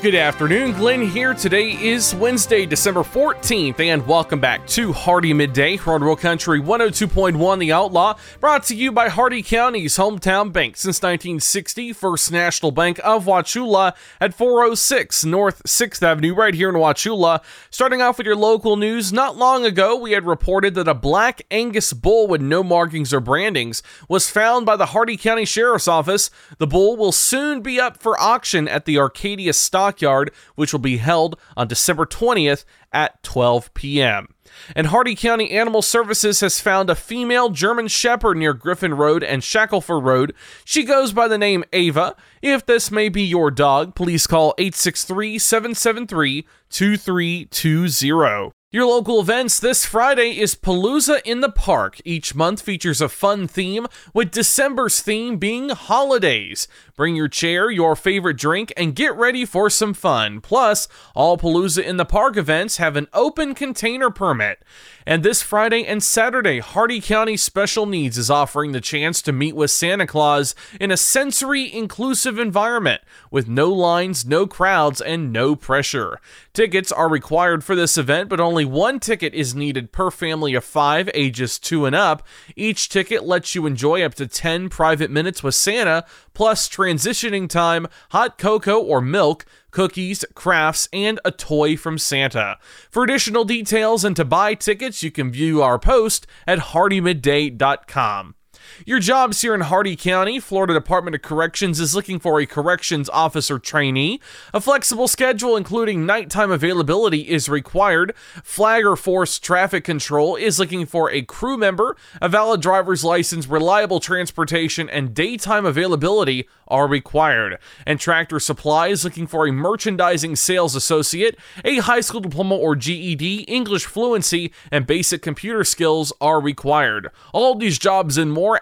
Good afternoon, Glenn here. Today is Wednesday, December 14th, and welcome back to Hardee Midday, Real Country 102.1 The Outlaw, brought to you by Hardee County's hometown bank since 1960, First National Bank of Wauchula at 406 North 6th Avenue, right here in Wauchula. Starting off with your local news, not long ago we had reported that a black Angus bull with no markings or brandings was found by the Hardee County Sheriff's Office. The bull will soon be up for auction at the Arcadia Stock Stockyard, which will be held on December 20th at 12 p.m. And Hardee County Animal Services has found a female German Shepherd near Griffin Road and Shackelford Road. She goes by the name Ava. If this may be your dog, please call 863 773 2320. Your local events this Friday is Palooza in the Park. Each month features a fun theme, with December's theme being holidays. Bring your chair, your favorite drink, and get ready for some fun. Plus, all Palooza in the Park events have an open container permit. And this Friday and Saturday, Hardee County Special Needs is offering the chance to meet with Santa Claus in a sensory inclusive environment with no lines, no crowds, and no pressure. Tickets are required for this event, but only one ticket is needed per family of five, ages two and up. Each ticket lets you enjoy up to 10 private minutes with Santa, plus transitioning time, hot cocoa or milk cookies, crafts, and a toy from Santa. For additional details and to buy tickets, you can view our post at hardeemidday.com. Your jobs here in Hardee County, Florida Department of Corrections is looking for a corrections officer trainee. A flexible schedule, including nighttime availability, is required. Flagger Force Traffic Control is looking for a crew member. A valid driver's license, reliable transportation, and daytime availability are required. And Tractor Supply is looking for a merchandising sales associate. A high school diploma or GED, English fluency, and basic computer skills are required. All these jobs and more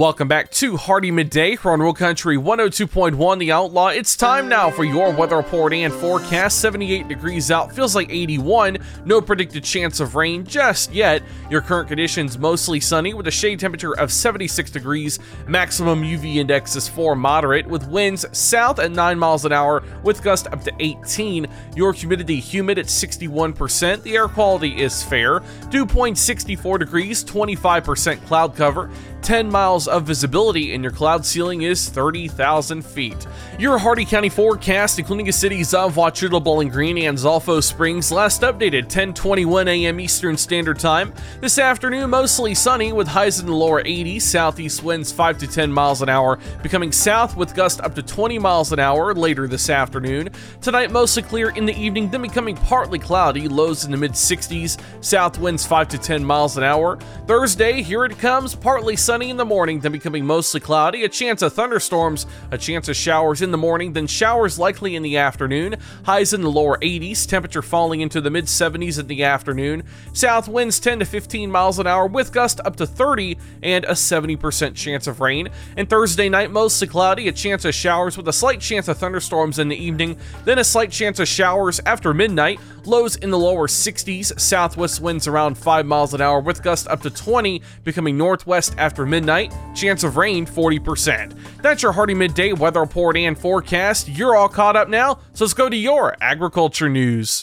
Welcome back to Hardee Midday here on Real Country 102.1 The Outlaw. It's time now for your weather report and forecast. 78 degrees out, feels like 81. No predicted chance of rain just yet. Your current conditions mostly sunny with a shade temperature of 76 degrees. Maximum UV index is 4 moderate with winds south at 9 miles an hour with gust up to 18. Your humidity humid at 61%. The air quality is fair. Dew point 64 degrees, 25% cloud cover. 10 miles of visibility, and your cloud ceiling is 30,000 feet. Your Hardee County forecast, including the cities of Wauchula, Bowling Green, and Zolfo Springs, last updated 10:21 a.m. Eastern Standard Time. This afternoon, mostly sunny with highs in the lower 80s, southeast winds 5 to 10 miles an hour, becoming south with gusts up to 20 miles an hour later this afternoon. Tonight, mostly clear in the evening, then becoming partly cloudy, lows in the mid 60s, south winds 5 to 10 miles an hour. Thursday, here it comes, partly sunny in the morning, then becoming mostly cloudy, a chance of thunderstorms, a chance of showers in the morning, then showers likely in the afternoon, highs in the lower 80s, temperature falling into the mid 70s in the afternoon, south winds 10 to 15 miles an hour with gust up to 30 and a 70% chance of rain. And Thursday night, mostly cloudy, a chance of showers with a slight chance of thunderstorms in the evening, then a slight chance of showers after midnight, lows in the lower 60s, southwest winds around 5 miles an hour with gusts up to 20, becoming northwest after midnight, chance of rain 40%. That's your Hardee Midday weather report and forecast. You're all caught up now, so let's go to your agriculture news.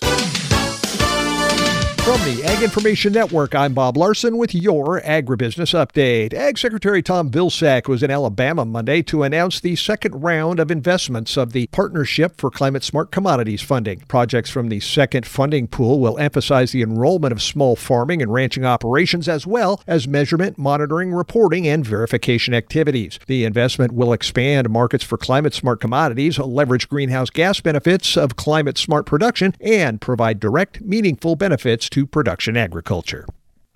From the Ag Information Network, I'm Bob Larson with your Agribusiness Update. Ag Secretary Tom Vilsack was in Alabama Monday to announce the second round of investments of the Partnership for Climate Smart Commodities funding. Projects from the second funding pool will emphasize the enrollment of small farming and ranching operations as well as measurement, monitoring, reporting, and verification activities. The investment will expand markets for climate smart commodities, leverage greenhouse gas benefits of climate smart production, and provide direct, meaningful benefits to production agriculture.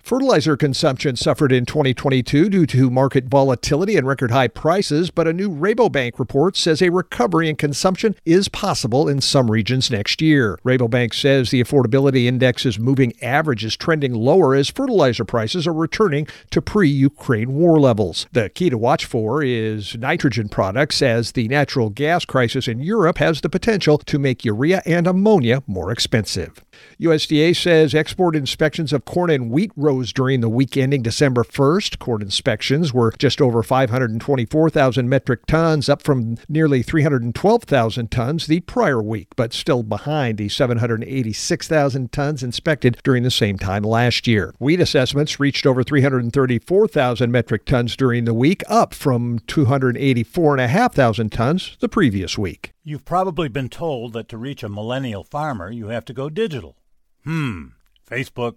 Fertilizer consumption suffered in 2022 due to market volatility and record high prices, but a new Rabobank report says a recovery in consumption is possible in some regions next year. Rabobank says the affordability index's moving average is trending lower as fertilizer prices are returning to pre Ukraine war levels. The key to watch for is nitrogen products, as the natural gas crisis in Europe has the potential to make urea and ammonia more expensive. USDA says export inspections of corn and wheat rose during the week ending December 1st. Corn inspections were just over 524,000 metric tons, up from nearly 312,000 tons the prior week, but still behind the 786,000 tons inspected during the same time last year. Wheat assessments reached over 334,000 metric tons during the week, up from 284,500 tons the previous week. You've probably been told that to reach a millennial farmer, you have to go digital. Hmm. Facebook,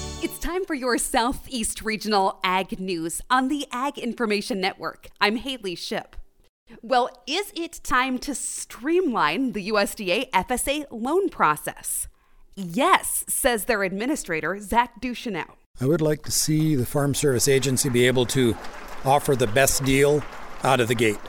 Time for your Southeast Regional Ag News on the Ag Information Network. I'm Haley Ship. Well, is it time to streamline the USDA FSA loan process? Yes, says their administrator, Zach Ducheneau. I would like to see the Farm Service Agency be able to offer the best deal out of the gate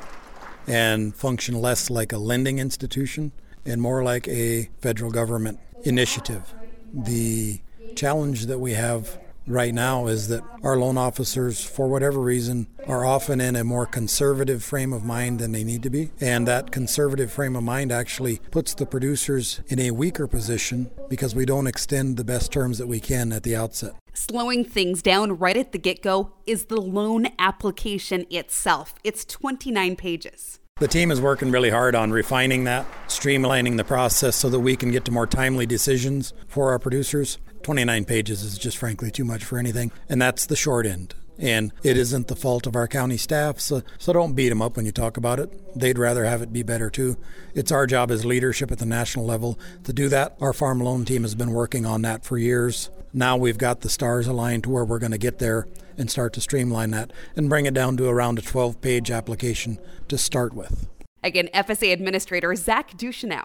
and function less like a lending institution and more like a federal government initiative. The challenge that we have right now is that our loan officers, for whatever reason, are often in a more conservative frame of mind than they need to be. And that conservative frame of mind actually puts the producers in a weaker position because we don't extend the best terms that we can at the outset. Slowing things down right at the get go is the loan application itself. It's 29 pages. The team is working really hard on refining that, streamlining the process so that we can get to more timely decisions for our producers. 29 pages is just frankly too much for anything, and that's the short end. And it isn't the fault of our county staff, so, so don't beat them up when you talk about it. They'd rather have it be better too. It's our job as leadership at the national level to do that. Our farm loan team has been working on that for years. Now we've got the stars aligned to where we're going to get there and start to streamline that and bring it down to around a 12 page application to start with. Again, FSA Administrator Zach Ducheneau.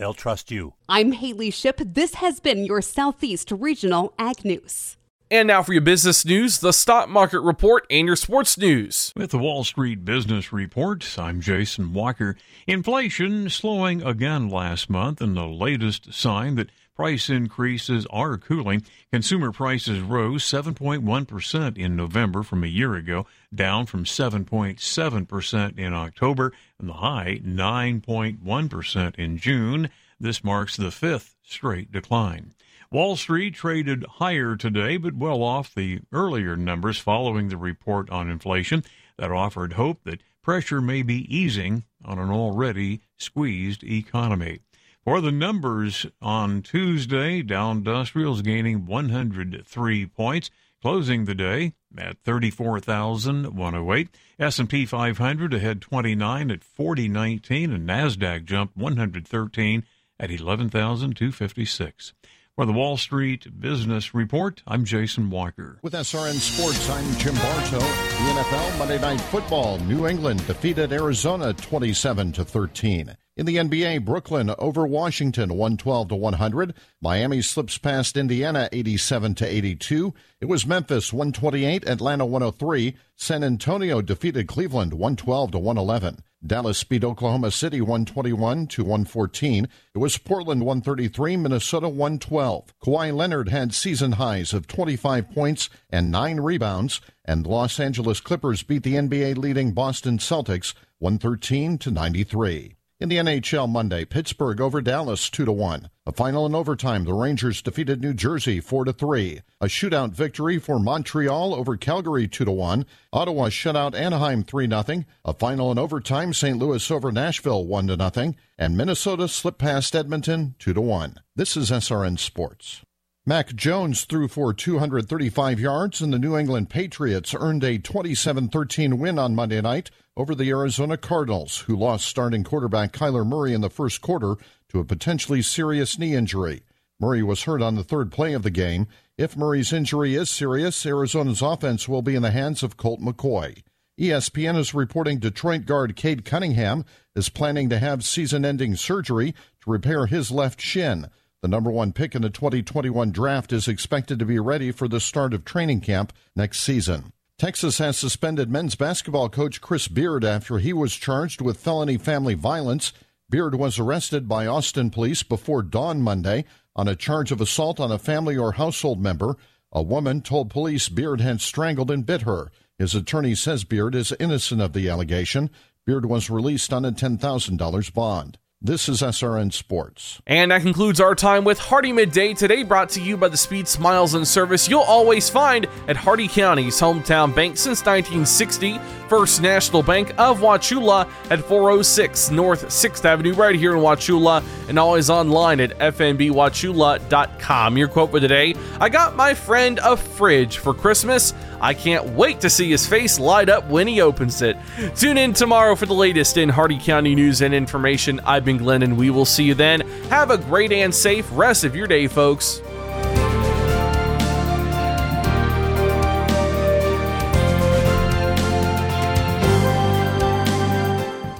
they'll trust you. I'm Haley Ship. This has been your Southeast Regional Ag News. And now for your business news, the stock market report, and your sports news. With the Wall Street Business Report, I'm Jason Walker. Inflation slowing again last month, and the latest sign that price increases are cooling. Consumer prices rose 7.1% in November from a year ago, down from 7.7% in October, and the high 9.1% in June. This marks the fifth straight decline. Wall Street traded higher today, but well off the earlier numbers following the report on inflation that offered hope that pressure may be easing on an already squeezed economy. For the numbers on Tuesday, Dow Industrials gaining 103 points, closing the day at 34,108. S&P 500 ahead 29 at 4019 and Nasdaq jumped 113 at 11,256. For the Wall Street Business Report, I'm Jason Walker. With SRN Sports, I'm Jim Bartow. The NFL Monday Night Football, New England defeated Arizona 27 to 13. In the NBA, Brooklyn over Washington 112 to 100. Miami slips past Indiana 87 to 82. It was Memphis 128, Atlanta 103. San Antonio defeated Cleveland 112 to 111. Dallas beat Oklahoma City 121 to 114. It was Portland 133, Minnesota 112. Kawhi Leonard had season highs of 25 points and 9 rebounds, and Los Angeles Clippers beat the NBA leading Boston Celtics 113 to 93. In the NHL Monday, Pittsburgh over Dallas 2 to 1. A final in overtime, the Rangers defeated New Jersey 4 to 3. A shootout victory for Montreal over Calgary 2 to 1. Ottawa shut out Anaheim 3 0. A final in overtime, St. Louis over Nashville 1 to 0. And Minnesota slipped past Edmonton 2 to 1. This is SRN Sports. Mac Jones threw for 235 yards, and the New England Patriots earned a 27 13 win on Monday night over the Arizona Cardinals, who lost starting quarterback Kyler Murray in the first quarter to a potentially serious knee injury. Murray was hurt on the third play of the game. If Murray's injury is serious, Arizona's offense will be in the hands of Colt McCoy. ESPN is reporting Detroit guard Cade Cunningham is planning to have season ending surgery to repair his left shin. The number one pick in the 2021 draft is expected to be ready for the start of training camp next season. Texas has suspended men's basketball coach Chris Beard after he was charged with felony family violence. Beard was arrested by Austin police before dawn Monday on a charge of assault on a family or household member. A woman told police Beard had strangled and bit her. His attorney says Beard is innocent of the allegation. Beard was released on a $10,000 bond. This is SRN Sports. And that concludes our time with Hardee Midday today, brought to you by the speed, smiles, and service you'll always find at Hardee County's hometown bank since 1960, First National Bank of Wauchula at 406 North 6th Avenue, right here in Wauchula, and always online at fnbwauchula.com. Your quote for today I got my friend a fridge for Christmas. I can't wait to see his face light up when he opens it. Tune in tomorrow for the latest in Hardee County news and information. I've been Glenn, and we will see you then. Have a great and safe rest of your day, folks.